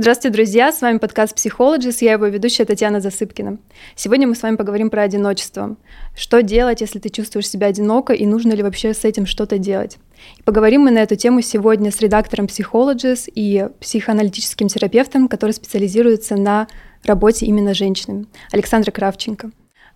Здравствуйте, друзья! С вами подкаст «Психологис», я его ведущая Татьяна Засыпкина. Сегодня мы с вами поговорим про одиночество. Что делать, если ты чувствуешь себя одиноко, и нужно ли вообще с этим что-то делать? И поговорим мы на эту тему сегодня с редактором «Психологис» и психоаналитическим терапевтом, который специализируется на работе именно с женщинами, Александра Кравченко.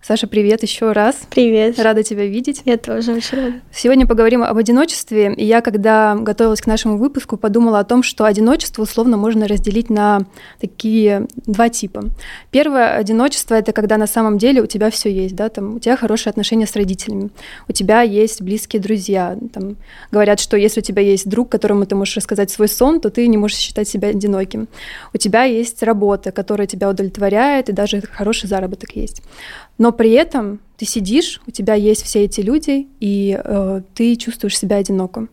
Саша, привет еще раз. Привет. Рада тебя видеть. Я тоже очень рада. Сегодня поговорим об одиночестве. И я, когда готовилась к нашему выпуску, подумала о том, что одиночество условно можно разделить на такие два типа. Первое одиночество это когда на самом деле у тебя все есть, да, там у тебя хорошие отношения с родителями, у тебя есть близкие друзья. Там говорят, что если у тебя есть друг, которому ты можешь рассказать свой сон, то ты не можешь считать себя одиноким. У тебя есть работа, которая тебя удовлетворяет, и даже хороший заработок есть. Но при этом ты сидишь, у тебя есть все эти люди, и э, ты чувствуешь себя одиноком.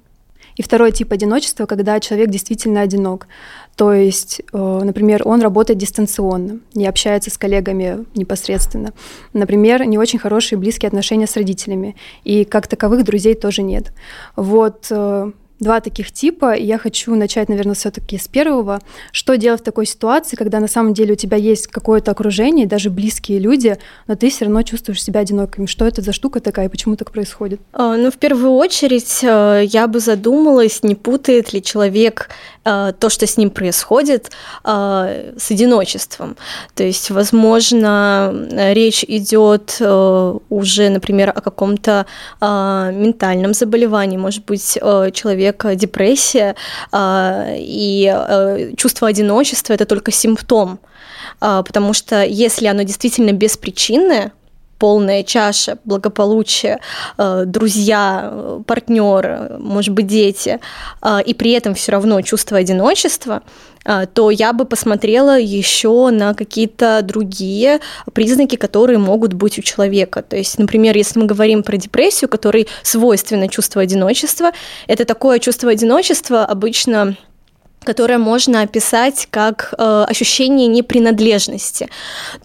И второй тип одиночества, когда человек действительно одинок. То есть, э, например, он работает дистанционно, не общается с коллегами непосредственно. Например, не очень хорошие близкие отношения с родителями. И как таковых друзей тоже нет. Вот э, два таких типа, и я хочу начать, наверное, все-таки с первого. Что делать в такой ситуации, когда на самом деле у тебя есть какое-то окружение, даже близкие люди, но ты все равно чувствуешь себя одиноким? Что это за штука такая, почему так происходит? А, ну, в первую очередь, э, я бы задумалась, не путает ли человек то, что с ним происходит, э, с одиночеством. То есть, возможно, речь идет уже, например, о каком-то ментальном заболевании. Может быть, человек депрессия э, и э, чувство одиночества это только симптом, э, потому что если оно действительно беспричинное, полная чаша благополучия, друзья, партнеры, может быть, дети, и при этом все равно чувство одиночества, то я бы посмотрела еще на какие-то другие признаки, которые могут быть у человека. То есть, например, если мы говорим про депрессию, которой свойственно чувство одиночества, это такое чувство одиночества обычно которое можно описать как э, ощущение непринадлежности.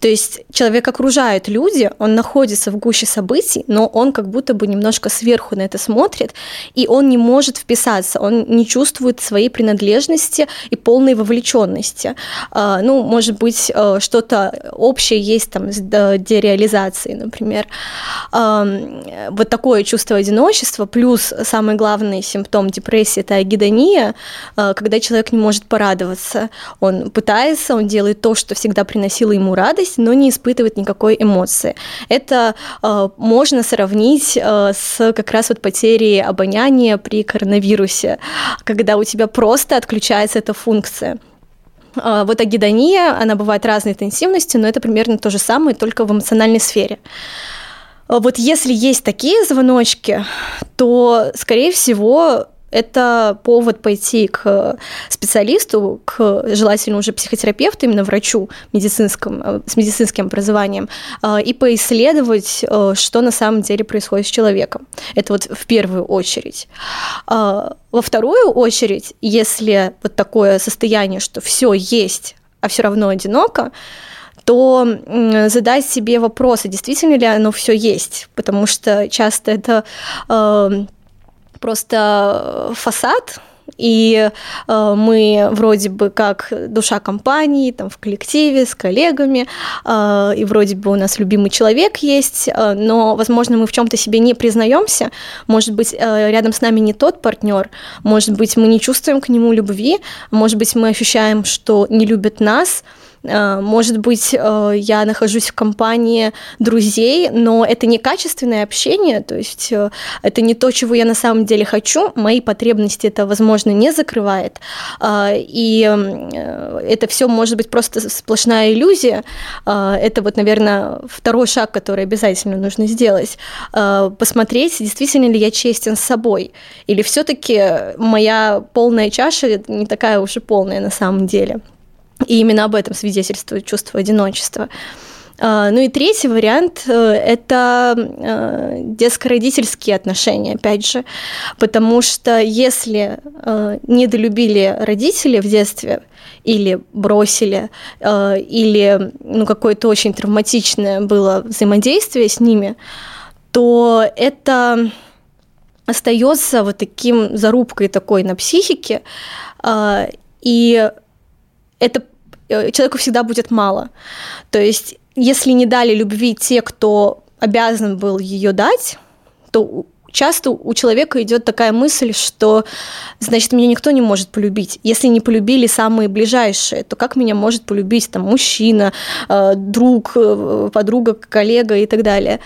То есть человек окружает люди, он находится в гуще событий, но он как будто бы немножко сверху на это смотрит, и он не может вписаться, он не чувствует своей принадлежности и полной вовлеченности. Э, ну, может быть, э, что-то общее есть там с дереализацией, например. Э, вот такое чувство одиночества, плюс самый главный симптом депрессии – это агидония, э, когда человек человек не может порадоваться. Он пытается, он делает то, что всегда приносило ему радость, но не испытывает никакой эмоции. Это э, можно сравнить э, с как раз вот потерей обоняния при коронавирусе, когда у тебя просто отключается эта функция. Э, вот агидония, она бывает разной интенсивности, но это примерно то же самое, только в эмоциональной сфере. Э, вот если есть такие звоночки, то, скорее всего, это повод пойти к специалисту, к желательно уже психотерапевту, именно врачу медицинском, э, с медицинским образованием, э, и поисследовать, э, что на самом деле происходит с человеком. Это вот в первую очередь. Во вторую очередь, если вот такое состояние, что все есть, а все равно одиноко, то задать себе вопросы, действительно ли оно все есть, потому что часто это просто э, фасад, и э, мы вроде бы как душа компании, там в коллективе с коллегами, э, и вроде бы у нас любимый человек есть, э, но, возможно, мы в чем-то себе не признаемся, может быть, э, рядом с нами не тот партнер, может быть, мы не чувствуем к нему любви, может быть, мы ощущаем, что не любят нас, может быть, э, я нахожусь в компании друзей, но это не качественное общение, то есть э, это не то, чего я на самом деле хочу, мои потребности это, возможно, не закрывает, и это все может быть просто сплошная иллюзия. Это вот, наверное, второй шаг, который обязательно нужно сделать. Посмотреть, действительно ли я честен с собой, или все-таки моя полная чаша не такая уж и полная на самом деле. И именно об этом свидетельствует чувство одиночества. А, ну и третий вариант э, – это э, детско-родительские отношения, опять же, потому что если э, недолюбили родители в детстве или бросили, или ну, какое-то очень травматичное было взаимодействие с ними, то это остается вот таким зарубкой такой на психике, и это э, человеку всегда будет мало. То есть, если не дали любви те, кто обязан был ее дать, то часто у человека идет такая мысль, что, значит, меня никто не может полюбить. Если не полюбили самые ближайшие, то как меня может полюбить там мужчина, э, друг, э, подруга, коллега и так далее.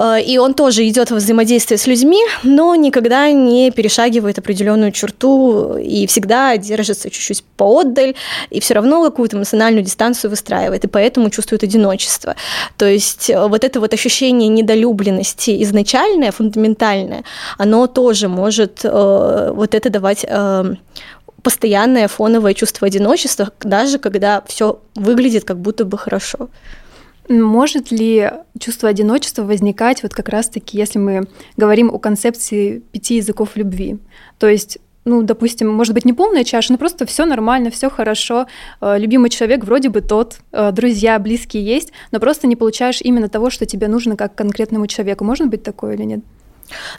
Э, и он тоже идет в взаимодействие с людьми, но никогда не перешагивает определенную черту и всегда держится чуть-чуть поотдаль, и все равно какую-то эмоциональную дистанцию выстраивает, и поэтому чувствует одиночество. То есть э, вот это вот ощущение недолюбленности изначальное, фундаментальное, оно тоже может э, вот это давать постоянное фоновое чувство одиночества, даже когда все выглядит как будто бы хорошо. Может ли чувство одиночества возникать вот как раз-таки, если мы говорим о концепции пяти языков любви? То есть ну, допустим, может быть, не полная чаша, но просто все нормально, все хорошо, э, любимый человек вроде бы тот, э, друзья, близкие есть, но просто не получаешь именно того, что тебе нужно как конкретному человеку. Может быть такое или нет?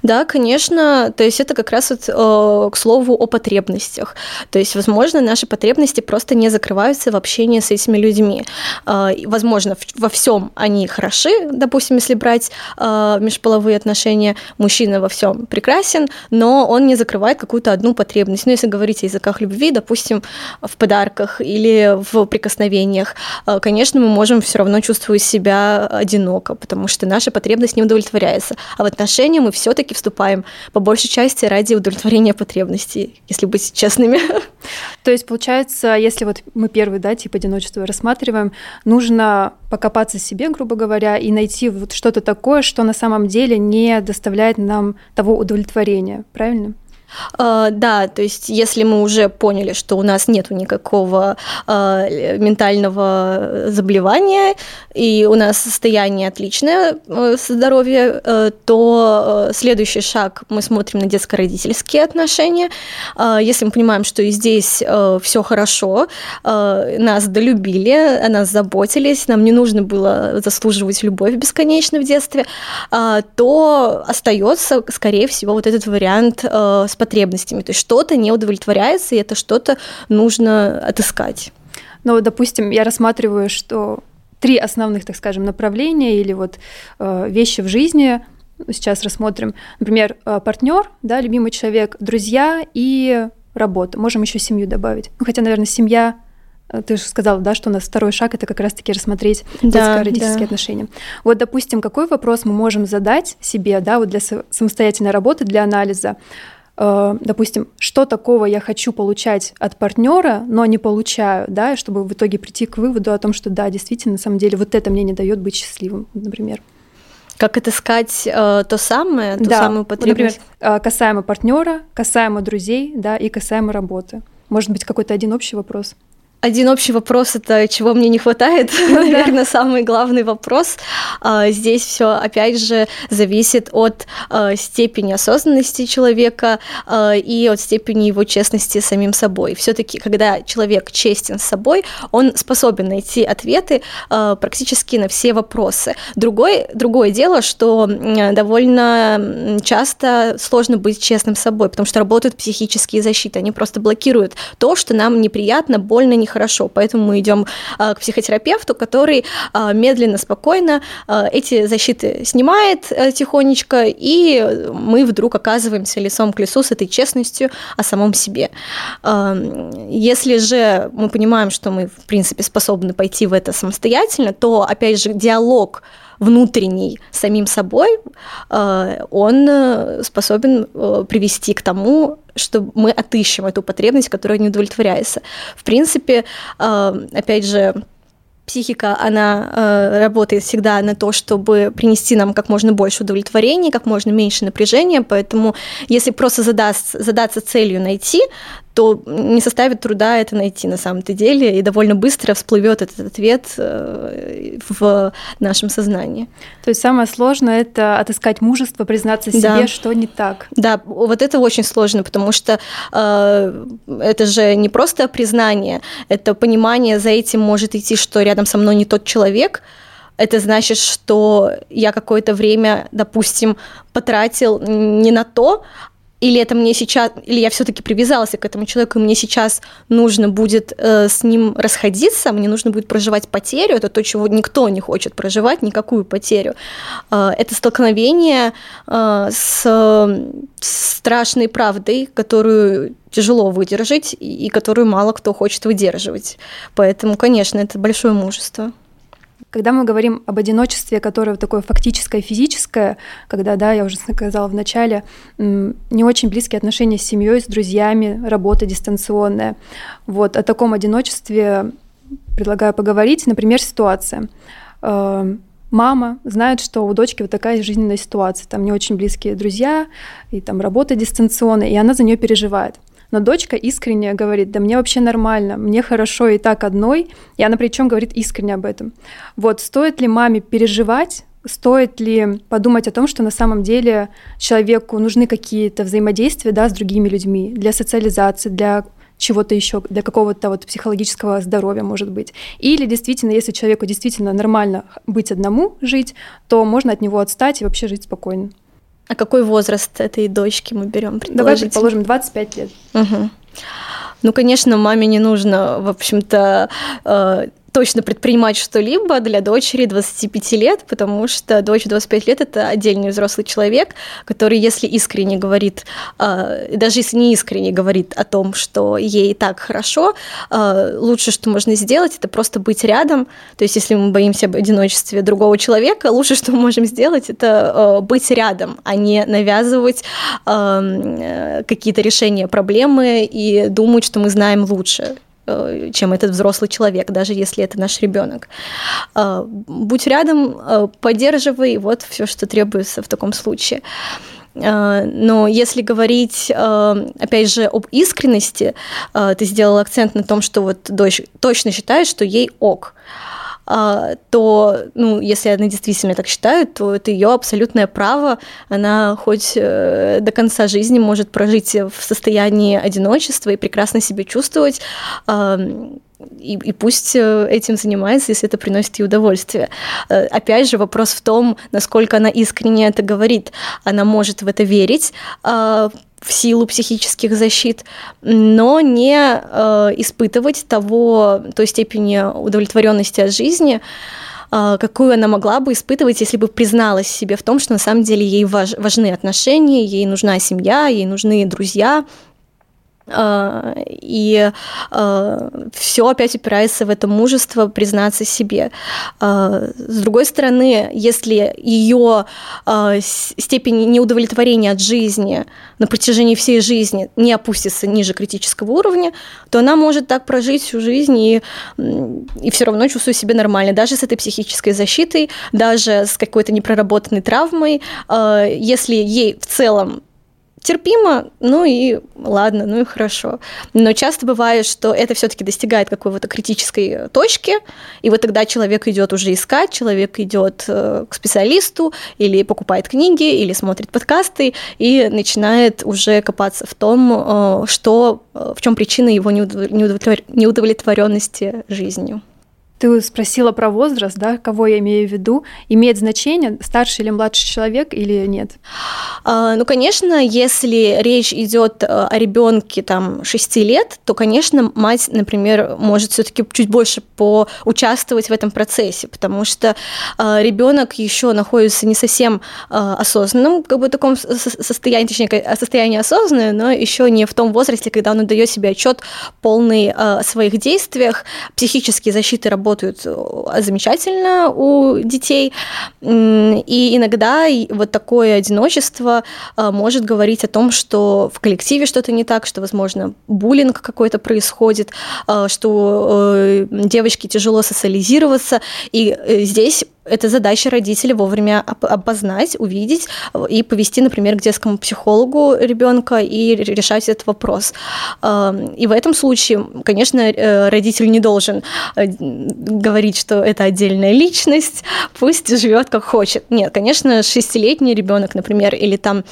Да, конечно, то есть это как раз вот, э, к слову о потребностях. То есть, возможно, наши потребности просто не закрываются в общении с этими людьми. Э, возможно, во всем они хороши, допустим, если брать э, межполовые отношения, мужчина во всем прекрасен, но он не закрывает какую-то одну потребность. Ну, если говорить о языках любви, допустим, в подарках или в прикосновениях, э, конечно, мы можем все равно чувствовать себя одиноко, потому что наша потребность не удовлетворяется. А в отношении мы все-таки вступаем по большей части ради удовлетворения потребностей, если быть честными. То есть, получается, если вот мы первый, да, тип одиночества рассматриваем, нужно покопаться себе, грубо говоря, и найти вот что-то такое, что на самом деле не доставляет нам того удовлетворения, правильно? Uh, да, то есть если мы уже поняли, что у нас нет никакого uh, ментального заболевания, и у нас состояние отличное uh, здоровье, uh, то uh, следующий шаг мы смотрим на детско-родительские отношения. Uh, если мы понимаем, что и здесь все хорошо, нас долюбили, о нас заботились, нам не нужно было заслуживать любовь бесконечно в детстве, то остается, скорее всего, вот этот вариант с потребностями. То есть что-то не удовлетворяется, и это что-то нужно отыскать. Ну, допустим, я рассматриваю, что три основных, так скажем, направления или вот э, вещи в жизни сейчас рассмотрим. Например, э, партнер, да, любимый человек, друзья и работа. Можем еще семью добавить. Ну, хотя, наверное, семья э, ты же сказала, да, что у нас второй шаг это как раз-таки рассмотреть да, детско-родительские да. отношения. Вот, допустим, какой вопрос мы можем задать себе, да, вот для самостоятельной работы, для анализа. Э, допустим, что такого я хочу получать от партнера, но не получаю, да, чтобы в итоге прийти к выводу о том, что да, действительно, на самом деле, вот это мне не дает быть счастливым, например. Как отыскать э, то самое, ту да, самую потребность? Например, э, касаемо партнера, касаемо друзей, да, и касаемо работы. Может быть, какой-то один общий вопрос. Один общий вопрос это чего мне не хватает, ну, наверное, самый главный вопрос. А, здесь все опять же зависит от а, степени осознанности человека а, и от степени его честности с самим собой. Все-таки, когда человек честен с собой, он способен найти ответы практически на все вопросы. Другой, другое дело, что довольно часто сложно быть честным с собой, потому что работают психические защиты, они просто блокируют то, что нам неприятно, больно, не хорошо. Поэтому мы идем а, к психотерапевту, который а, медленно, спокойно а, эти защиты снимает э, тихонечко, и мы вдруг оказываемся лицом к лицу с этой честностью о самом себе. Если же мы понимаем, что мы, в принципе, способны пойти в это самостоятельно, то, опять же, диалог внутренний самим собой, он э, способен э, привести к тому, что мы отыщем эту потребность, которая не удовлетворяется. В принципе, э, опять же, психика, она э, работает всегда на то, чтобы принести нам как можно больше удовлетворения, как можно меньше напряжения, поэтому если просто задаст, задаться целью найти, то не составит труда это найти на самом-то деле, и довольно быстро всплывет этот ответ э, в нашем сознании. То есть самое сложное это отыскать мужество, признаться себе, да. что не так. Да, вот это очень сложно, потому что э, это же не просто признание, это понимание за этим может идти, что рядом со мной не тот человек, это значит, что я какое-то время, допустим, потратил не на то, или это мне сейчас, или я все-таки привязался к этому человеку, и мне сейчас нужно будет э, с ним расходиться, мне нужно будет проживать потерю, это то, чего никто не хочет проживать, никакую потерю. Э, это столкновение э, с, страшной правдой, которую тяжело выдержать и которую мало кто хочет выдерживать. Поэтому, конечно, это большое мужество. Когда мы говорим об одиночестве, которое такое фактическое, физическое, когда, да, я уже сказала в начале, не очень близкие отношения с семьей, с друзьями, работа дистанционная. Вот о таком одиночестве предлагаю поговорить. Например, ситуация. Э, мама знает, что у дочки вот такая жизненная ситуация, там не очень близкие друзья, и там работа дистанционная, и она за нее переживает. Но дочка искренне говорит, да мне вообще нормально, мне хорошо и так одной, и она причем говорит искренне об этом. Вот стоит ли маме переживать стоит ли подумать о том, что на самом деле человеку нужны какие-то взаимодействия да, с другими людьми для социализации, для чего-то еще, для какого-то вот психологического здоровья, может быть. Или действительно, если человеку действительно нормально быть одному, жить, то можно от него отстать и вообще жить спокойно. А какой возраст этой дочки мы берем? Давай предположим 25 лет. Угу. Ну, конечно, маме не нужно, в общем-то, э, точно предпринимать что-либо для дочери 25 лет, потому что дочь 25 лет – это отдельный взрослый человек, который, если искренне говорит, а, даже если не искренне говорит о том, что ей так хорошо, а, лучше, что можно сделать, это просто быть рядом. То есть, если мы боимся об одиночестве другого человека, лучше, что мы можем сделать, это а, быть рядом, а не навязывать какие-то решения проблемы и думать, что мы знаем лучше. Э, чем этот взрослый человек, даже если это наш ребенок. Э, будь рядом, э, поддерживай, вот все, что требуется в таком случае. Но если говорить, опять же, об искренности, ты сделал акцент на том, что вот дочь точно считает, что ей ок. То, ну, если она действительно так считает, то это ее абсолютное право. Она хоть э, до конца жизни может прожить в состоянии одиночества и прекрасно себя чувствовать и, и пусть э, этим занимается, если это приносит ей удовольствие. Э, опять же, вопрос в том, насколько она искренне это говорит. Она может в это верить, в силу психических защит, но не э, испытывать того, той степени удовлетворенности от жизни, э, какую она могла бы испытывать, если бы призналась себе в том, что на самом деле ей важ, важны отношения, ей нужна семья, ей нужны друзья, и а, все опять упирается в это мужество признаться себе. А, с другой стороны, если ее степень неудовлетворения от жизни на протяжении всей жизни не опустится ниже критического уровня, то она может так прожить всю жизнь и, и все равно чувствовать себя нормально, даже с этой психической защитой, даже с какой-то непроработанной травмой, если ей в целом терпимо, ну и ладно, ну и хорошо. Но часто бывает, что это все-таки достигает какой-то критической точки, и вот тогда человек идет уже искать, человек идет э, к специалисту, или покупает книги, или смотрит подкасты, и начинает уже копаться в том, э, что, э, в чем причина его неудовлетворенности жизнью. Ты спросила про возраст, да, кого я имею в виду. Имеет значение, старший или младший человек или нет? А, ну, конечно, если речь идет э, о ребенке там 6 лет, то, конечно, мать, например, может все-таки чуть больше поучаствовать в этом процессе, потому что э, ребенок еще находится не совсем э, осознанном, как бы таком состоянии, точнее, состоянии осознанное, но еще не в том возрасте, когда он дает себе отчет полный о своих действиях, психические защиты работают работают э, замечательно у детей. И иногда вот такое одиночество э, может говорить о том, что в коллективе что-то не так, что, возможно, буллинг какой-то происходит, э, что девочке тяжело социализироваться. И здесь это задача родителя вовремя обознать, увидеть и повести, например, к детскому психологу ребенка и решать этот вопрос. И в этом случае, конечно, э, родитель не должен э, говорить, что это отдельная личность, пусть живет как хочет. Нет, конечно, шестилетний ребенок, например, или там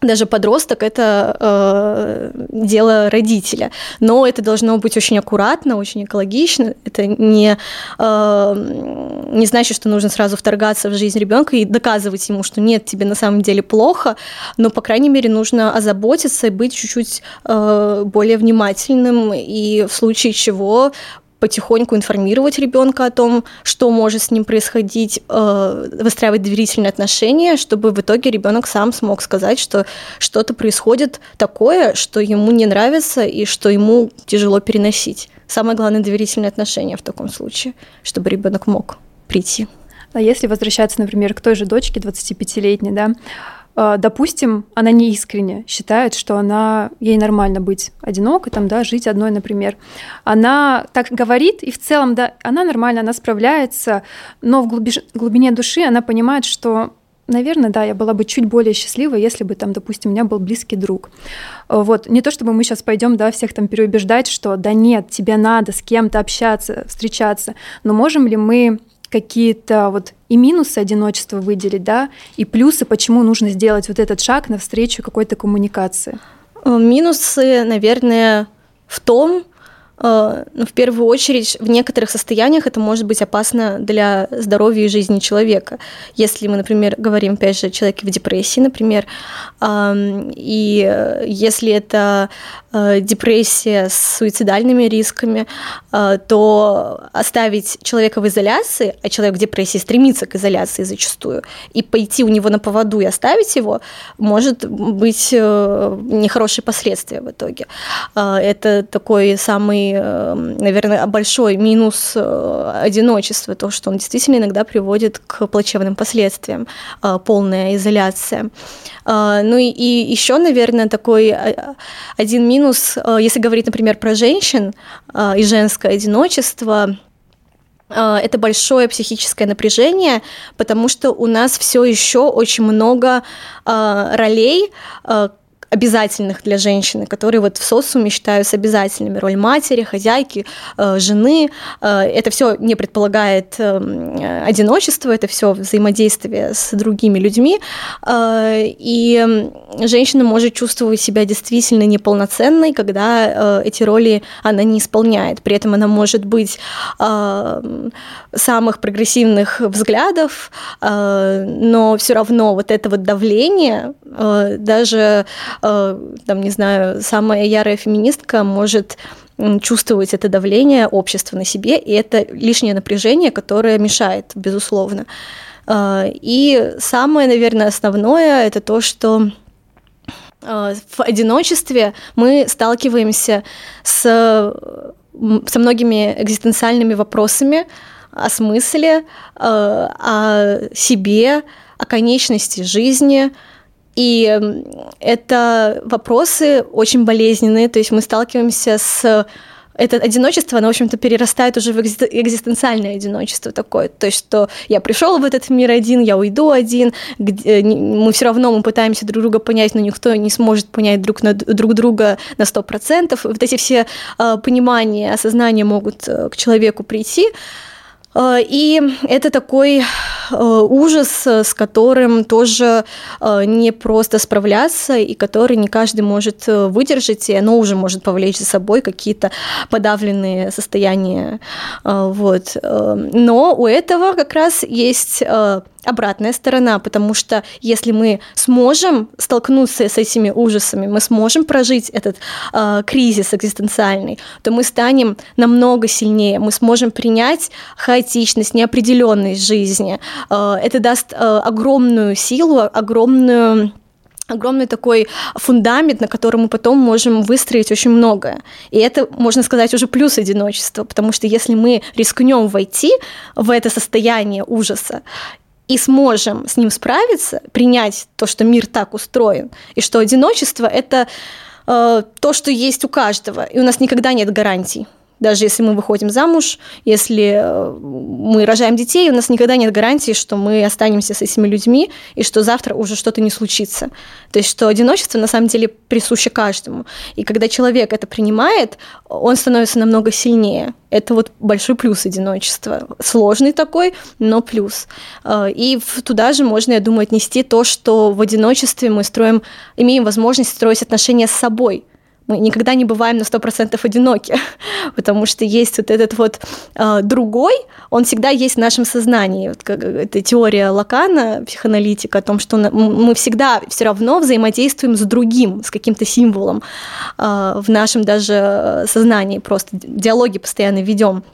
даже подросток это э, дело родителя. Но это должно быть очень аккуратно, очень экологично. Это не, э, не значит, что нужно сразу вторгаться в жизнь ребенка и доказывать ему, что нет, тебе на самом деле плохо. Но, по крайней мере, нужно озаботиться и быть чуть-чуть э, более внимательным и в случае чего потихоньку информировать ребенка о том, что может с ним происходить, э, выстраивать доверительные отношения, чтобы в итоге ребенок сам смог сказать, что что-то происходит такое, что ему не нравится и что ему тяжело переносить. Самое главное доверительные отношения в таком случае, чтобы ребенок мог прийти. А если возвращаться, например, к той же дочке 25-летней, да, допустим, она не искренне считает, что она ей нормально быть одинокой, там, да, жить одной, например. Она так говорит, и в целом, да, она нормально, она справляется, но в глуби- глубине души она понимает, что Наверное, да, я была бы чуть более счастлива, если бы там, допустим, у меня был близкий друг. Вот, не то чтобы мы сейчас пойдем, да, всех там переубеждать, что да нет, тебе надо с кем-то общаться, встречаться, но можем ли мы какие-то вот и минусы одиночества выделить, да, и плюсы, почему нужно сделать вот этот шаг навстречу какой-то коммуникации? Э, минусы, наверное, в том, э, ну, в первую очередь, в некоторых состояниях это может быть опасно для здоровья и жизни человека. Если мы, например, говорим, опять же, о человеке в депрессии, например, и если это Э, депрессия с суицидальными рисками, э, то оставить человека в изоляции, а человек в депрессии стремится к изоляции зачастую, и пойти у него на поводу и оставить его, может быть э, нехорошие последствия в итоге. Это такой самый, наверное, большой минус одиночества, то, что он действительно иногда приводит к плачевным последствиям, полная изоляция. Ну и еще, наверное, такой один минус э, если говорить, например, про женщин э, и женское одиночество, э, это большое психическое напряжение, потому что у нас все еще очень много ролей, обязательных для женщины, которые вот в социуме считаются обязательными. Роль матери, хозяйки, э, жены. Э, это все не предполагает э, одиночество, это все взаимодействие с другими людьми. И женщина может чувствовать себя действительно неполноценной, когда эти роли она не исполняет. При этом она может быть самых прогрессивных взглядов, но все равно вот это вот давление даже Э, там, не знаю, самая ярая феминистка может чувствовать это давление общества на себе, и это лишнее напряжение, которое мешает, безусловно. Э, и самое, наверное, основное это то, что э, в одиночестве мы сталкиваемся с, со многими экзистенциальными вопросами о смысле, о себе, о конечности жизни, и это вопросы очень болезненные, то есть мы сталкиваемся с это одиночество, оно, в общем-то, перерастает уже в экзистенциальное одиночество такое. То есть, что я пришел в этот мир один, я уйду один, где мы все равно мы пытаемся друг друга понять, но никто не сможет понять друг, на, друг друга на 100%. Вот эти все э, понимания, осознания могут э, к человеку прийти. Э, и это такой э, ужас, с которым тоже э, не просто справляться, и который не каждый может выдержать, и оно уже может повлечь за собой какие-то подавленные состояния. Вот. Но у этого как раз есть обратная сторона, потому что если мы сможем столкнуться с этими ужасами, мы сможем прожить этот э, кризис экзистенциальный, то мы станем намного сильнее, мы сможем принять хаотичность, неопределенность жизни. Э, это даст э, огромную силу, огромную огромный такой фундамент, на котором мы потом можем выстроить очень многое. И это, можно сказать, уже плюс одиночества, потому что если мы рискнем войти в это состояние ужаса и сможем с ним справиться, принять то, что мир так устроен, и что одиночество это э, то, что есть у каждого, и у нас никогда нет гарантий Даже если мы выходим замуж, если э, мы рожаем детей, у нас никогда нет гарантии, что мы останемся с этими людьми и что завтра уже что-то не случится. То есть, что одиночество на самом деле присуще каждому. И когда человек это принимает, он становится намного сильнее. Это вот большой плюс одиночества. Сложный такой, но плюс. Э, и туда же можно, я думаю, отнести то, что в одиночестве мы строим, имеем возможность строить отношения с собой – мы никогда не бываем на 100% одиноки, потому что есть вот этот вот э, другой, он всегда есть в нашем сознании. Вот как, это теория Лакана, психоаналитика, о том, что мы всегда все равно взаимодействуем с другим, с каким-то символом э, в нашем даже сознании, просто диалоги постоянно ведем.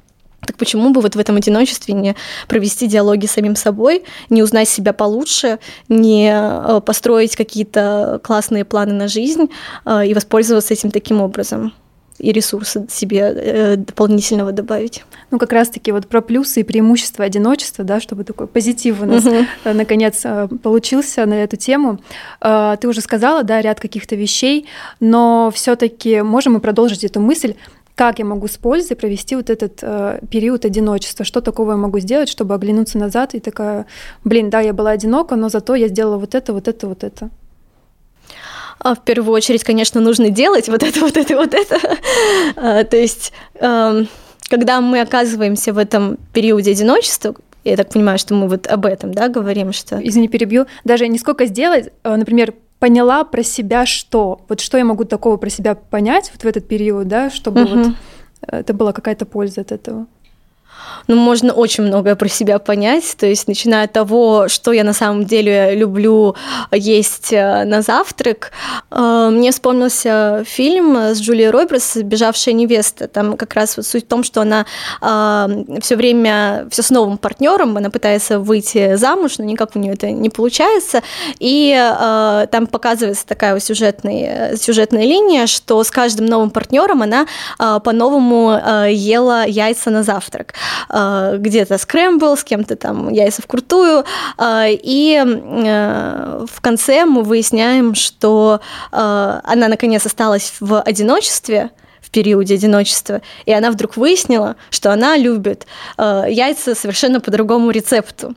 Так почему бы вот в этом одиночестве не провести диалоги с самим собой, не узнать себя получше, не э, построить какие-то классные планы на жизнь э, и воспользоваться этим таким образом? и ресурсы себе э, дополнительного добавить. Ну, как раз-таки вот про плюсы и преимущества одиночества, да, чтобы такой позитив у нас угу. наконец получился на эту тему. Ты уже сказала, да, ряд каких-то вещей, но все таки можем мы продолжить эту мысль как я могу с пользой провести вот этот э, период одиночества, что такого я могу сделать, чтобы оглянуться назад и такая, блин, да, я была одинока, но зато я сделала вот это, вот это, вот это. А в первую очередь, конечно, нужно делать вот это, вот это, вот это. А, то есть, эм, когда мы оказываемся в этом периоде одиночества, я так понимаю, что мы вот об этом, да, говорим, что... Извини, перебью. Даже не сколько сделать, а, например, поняла про себя что? Вот что я могу такого про себя понять вот в этот период, да, чтобы угу. вот это была какая-то польза от этого? Ну, можно очень многое про себя понять, то есть начиная от того, что я на самом деле люблю есть э, на завтрак. Э, мне вспомнился фильм с Джулией Робертс «Бежавшая невеста». Там как раз вот суть в том, что она э, все время все с новым партнером, она пытается выйти замуж, но никак у нее это не получается. И там показывается такая сюжетная, сюжетная линия, что с каждым новым партнером она по-новому ела яйца на завтрак. Э, где-то скрэмбл, с кем-то там яйца вкрутую, э, и э, в конце мы выясняем, что она наконец осталась в одиночестве, периоде одиночества, и она вдруг выяснила, что она любит яйца совершенно по другому рецепту.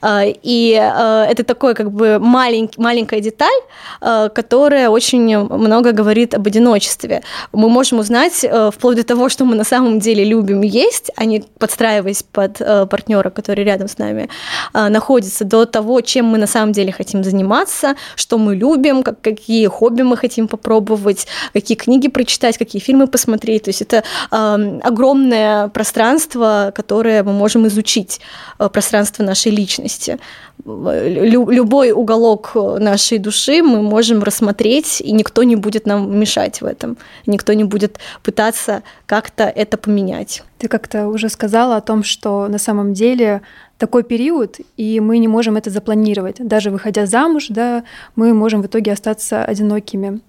А, и а, это такой как бы маленький, маленькая деталь, а, которая очень много говорит об одиночестве. Мы можем узнать вплоть до того, что мы на самом деле любим есть, а не подстраиваясь под партнера, который рядом с нами находится, до того, чем мы на самом деле хотим заниматься, что мы любим, как, какие хобби мы хотим попробовать, какие книги прочитать, какие фильмы посмотреть. То есть это огромное пространство, которое мы можем изучить, пространство нашей личности. Лю- любой уголок нашей души мы можем рассмотреть, и никто не будет нам мешать в этом. Никто не будет пытаться как-то это поменять. Ты как-то уже сказала о том, что на самом деле такой период, и мы не можем это запланировать. Даже выходя замуж, да, мы можем в итоге остаться одинокими.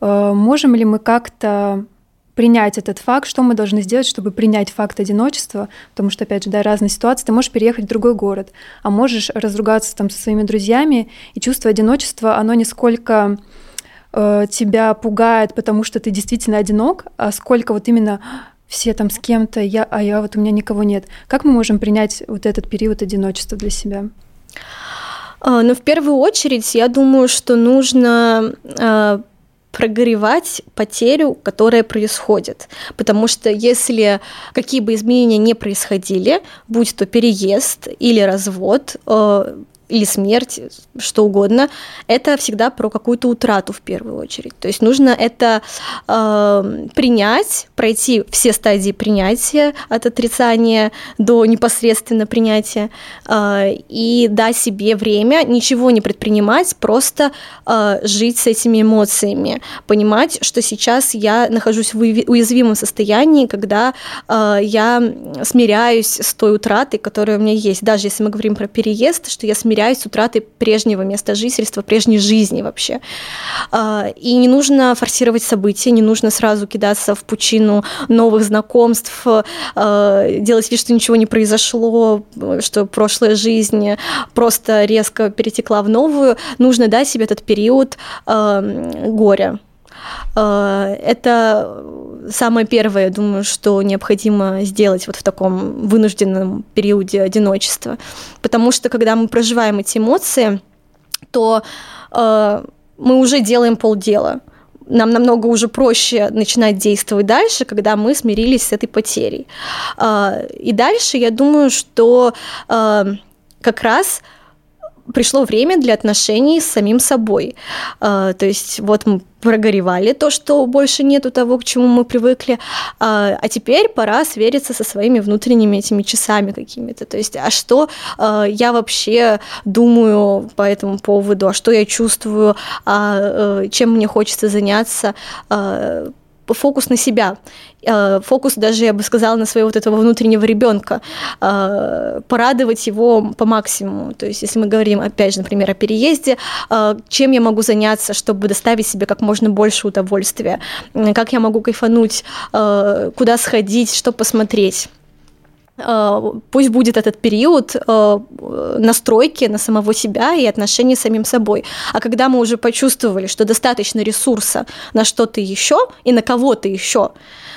Э, можем ли мы как-то принять этот факт, что мы должны сделать, чтобы принять факт одиночества, потому что, опять же, да, разные ситуации, ты можешь переехать в другой город, а можешь разругаться там со своими друзьями, и чувство одиночества, оно не сколько э, тебя пугает, потому что ты действительно одинок, а сколько вот именно все там с кем-то, я, а я вот у меня никого нет. Как мы можем принять вот этот период одиночества для себя? А, ну, в первую очередь, я думаю, что нужно прогревать потерю, которая происходит. Потому что если какие бы изменения не происходили, будь то переезд или развод, э, или смерть, что угодно, это всегда про какую-то утрату в первую очередь. То есть нужно это э, принять, пройти все стадии принятия от отрицания до непосредственно принятия э, и дать себе время ничего не предпринимать, просто э, жить с этими эмоциями, понимать, что сейчас я нахожусь в уязвимом состоянии, когда э, я смиряюсь с той утратой, которая у меня есть. Даже если мы говорим про переезд, что я смиряюсь смиряюсь с утратой прежнего места жительства, прежней жизни вообще. А, и не нужно форсировать события, не нужно сразу кидаться в пучину новых знакомств, а, делать вид, что ничего не произошло, что прошлая жизнь просто резко перетекла в новую. Нужно дать себе этот период а, горя Это самое первое, я думаю, что необходимо сделать вот в таком вынужденном периоде одиночества. Потому что когда мы проживаем эти эмоции, то мы уже делаем полдела нам намного уже проще начинать действовать дальше, когда мы смирились с этой потерей. А, и дальше я думаю, что а, как раз пришло время для отношений с самим собой. А, то есть вот мы прогоревали то, что больше нету того, к чему мы привыкли, а, а теперь пора свериться со своими внутренними этими часами какими-то. То есть, а что а, я вообще думаю по этому поводу, а что я чувствую, а, э, чем мне хочется заняться, фокус на себя, э, фокус даже, я бы сказала, на своего вот этого внутреннего ребенка, э, порадовать его по максимуму. То есть, если мы говорим, опять же, например, о переезде, э, чем я могу заняться, чтобы доставить себе как можно больше удовольствия, как я могу кайфануть, куда сходить, что посмотреть. Э, пусть будет этот период э, настройки на самого себя и отношений с самим собой. А когда мы уже почувствовали, что достаточно ресурса на что-то еще и на кого-то еще,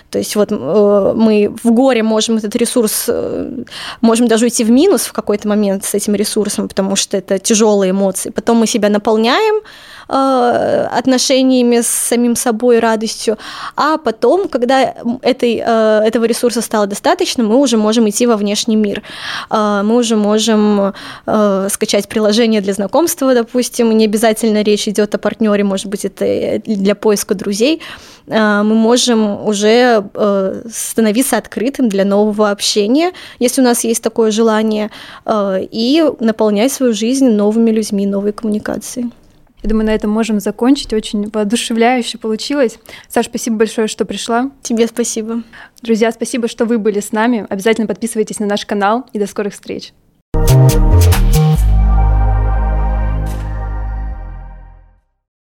то есть вот э, мы в горе можем этот ресурс, можем даже уйти в минус в какой-то момент с этим ресурсом, потому что это тяжелые эмоции. Потом мы себя наполняем, Э, отношениями с самим собой, радостью, а потом, когда этой, э, этого ресурса стало достаточно, мы уже можем идти во внешний мир. Э, мы уже можем скачать приложение для знакомства, допустим, не обязательно речь идет о партнере, может быть, это для поиска друзей. Мы можем уже становиться открытым для нового общения, если у нас есть такое желание, и наполнять свою жизнь новыми людьми, новой коммуникацией. Я думаю, на этом можем закончить. Очень воодушевляюще получилось. Саш, спасибо большое, что пришла. Тебе спасибо. Друзья, спасибо, что вы были с нами. Обязательно подписывайтесь на наш канал и до скорых встреч. thank you